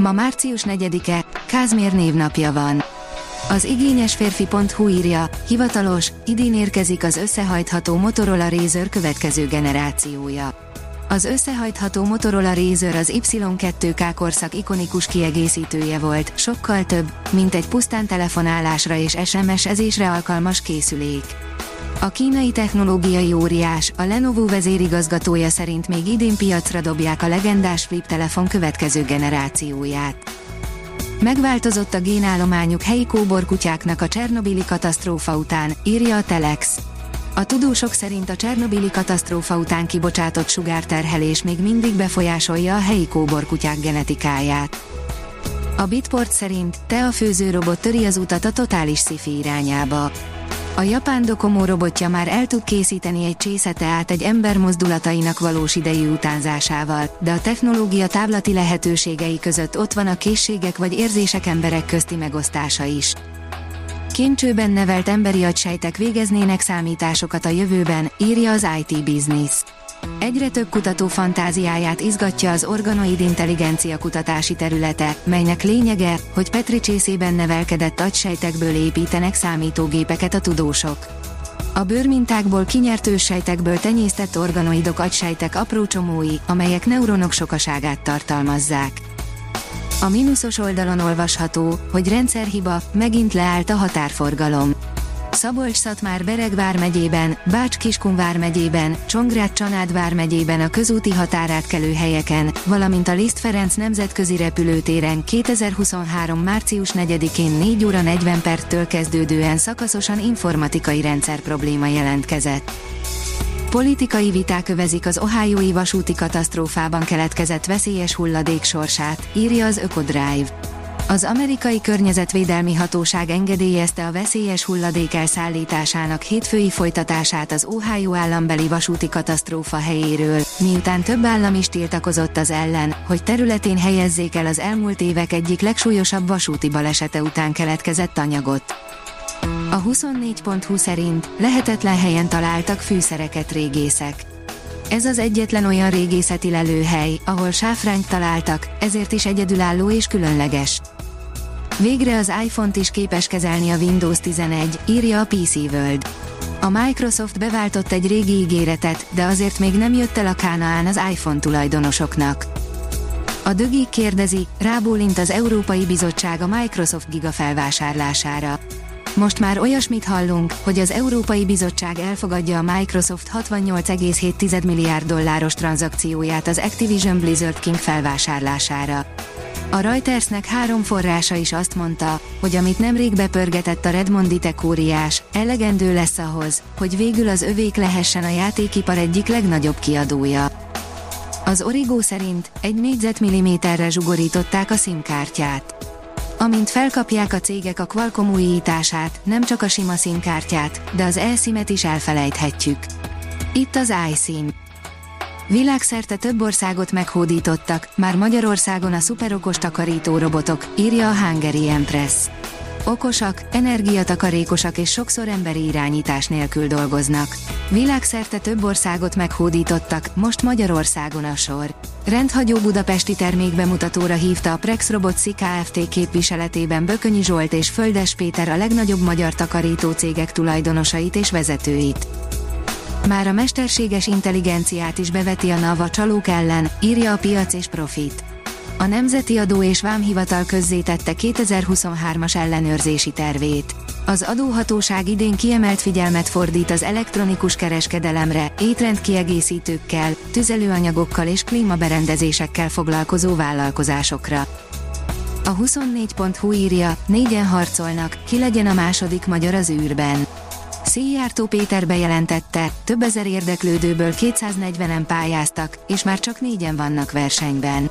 Ma március 4-e, Kázmér névnapja van. Az igényes férfi.hu írja, hivatalos, idén érkezik az összehajtható Motorola Razr következő generációja. Az összehajtható Motorola Razr az Y2K korszak ikonikus kiegészítője volt, sokkal több, mint egy pusztán telefonálásra és SMS-ezésre alkalmas készülék. A kínai technológiai óriás, a Lenovo vezérigazgatója szerint még idén piacra dobják a legendás flip telefon következő generációját. Megváltozott a génállományuk helyi kóborkutyáknak a Csernobili katasztrófa után, írja a Telex. A tudósok szerint a Csernobili katasztrófa után kibocsátott sugárterhelés még mindig befolyásolja a helyi kóborkutyák genetikáját. A Bitport szerint te a főzőrobot töri az utat a totális szifi irányába. A japán Docomo robotja már el tud készíteni egy csészete át egy ember mozdulatainak valós idejű utánzásával, de a technológia táblati lehetőségei között ott van a készségek vagy érzések emberek közti megosztása is. Kémcsőben nevelt emberi agysejtek végeznének számításokat a jövőben, írja az IT Business. Egyre több kutató fantáziáját izgatja az organoid intelligencia kutatási területe, melynek lényege, hogy Petri csészében nevelkedett agysejtekből építenek számítógépeket a tudósok. A bőrmintákból kinyert őssejtekből tenyésztett organoidok agysejtek apró csomói, amelyek neuronok sokaságát tartalmazzák. A mínuszos oldalon olvasható, hogy rendszerhiba, megint leállt a határforgalom. Szabolcs-Szatmár Beregvár megyében, Bács-Kiskun megyében, Csongrád-Csanád vármegyében a közúti határátkelő helyeken, valamint a Liszt Ferenc nemzetközi repülőtéren 2023. március 4-én 4 óra 40 perttől kezdődően szakaszosan informatikai rendszer probléma jelentkezett. Politikai viták övezik az Ohiói vasúti katasztrófában keletkezett veszélyes hulladék sorsát, írja az Ökodrive. Az amerikai környezetvédelmi hatóság engedélyezte a veszélyes hulladék elszállításának hétfői folytatását az Ohio állambeli vasúti katasztrófa helyéről, miután több állam is tiltakozott az ellen, hogy területén helyezzék el az elmúlt évek egyik legsúlyosabb vasúti balesete után keletkezett anyagot. A 24.20 szerint lehetetlen helyen találtak fűszereket régészek. Ez az egyetlen olyan régészeti lelőhely, ahol sáfrányt találtak, ezért is egyedülálló és különleges. Végre az iPhone-t is képes kezelni a Windows 11, írja a PC World. A Microsoft beváltott egy régi ígéretet, de azért még nem jött el a kánaán az iPhone tulajdonosoknak. A dögi kérdezi, rábólint az Európai Bizottság a Microsoft giga felvásárlására. Most már olyasmit hallunk, hogy az Európai Bizottság elfogadja a Microsoft 68,7 milliárd dolláros tranzakcióját az Activision Blizzard King felvásárlására. A Reutersnek három forrása is azt mondta, hogy amit nemrég bepörgetett a Redmondi tekóriás, elegendő lesz ahhoz, hogy végül az övék lehessen a játékipar egyik legnagyobb kiadója. Az Origo szerint egy négyzetmilliméterre zsugorították a SIM-kártyát. Amint felkapják a cégek a Qualcomm újítását, nem csak a sima SIM-kártyát, de az eSIM-et is elfelejthetjük. Itt az iSIM. Világszerte több országot meghódítottak, már Magyarországon a szuperokos takarító robotok, írja a Hungary Empress. Okosak, energiatakarékosak és sokszor emberi irányítás nélkül dolgoznak. Világszerte több országot meghódítottak, most Magyarországon a sor. Rendhagyó budapesti termékbemutatóra hívta a Prex Robots Kft. képviseletében Bökönyi Zsolt és Földes Péter a legnagyobb magyar takarító cégek tulajdonosait és vezetőit. Már a mesterséges intelligenciát is beveti a NAV a csalók ellen, írja a piac és profit. A Nemzeti Adó és Vámhivatal közzétette 2023-as ellenőrzési tervét. Az adóhatóság idén kiemelt figyelmet fordít az elektronikus kereskedelemre, étrendkiegészítőkkel, tüzelőanyagokkal és klímaberendezésekkel foglalkozó vállalkozásokra. A 24.hu írja, négyen harcolnak, ki legyen a második magyar az űrben. Széjjártó Péter bejelentette, több ezer érdeklődőből 240-en pályáztak, és már csak négyen vannak versenyben.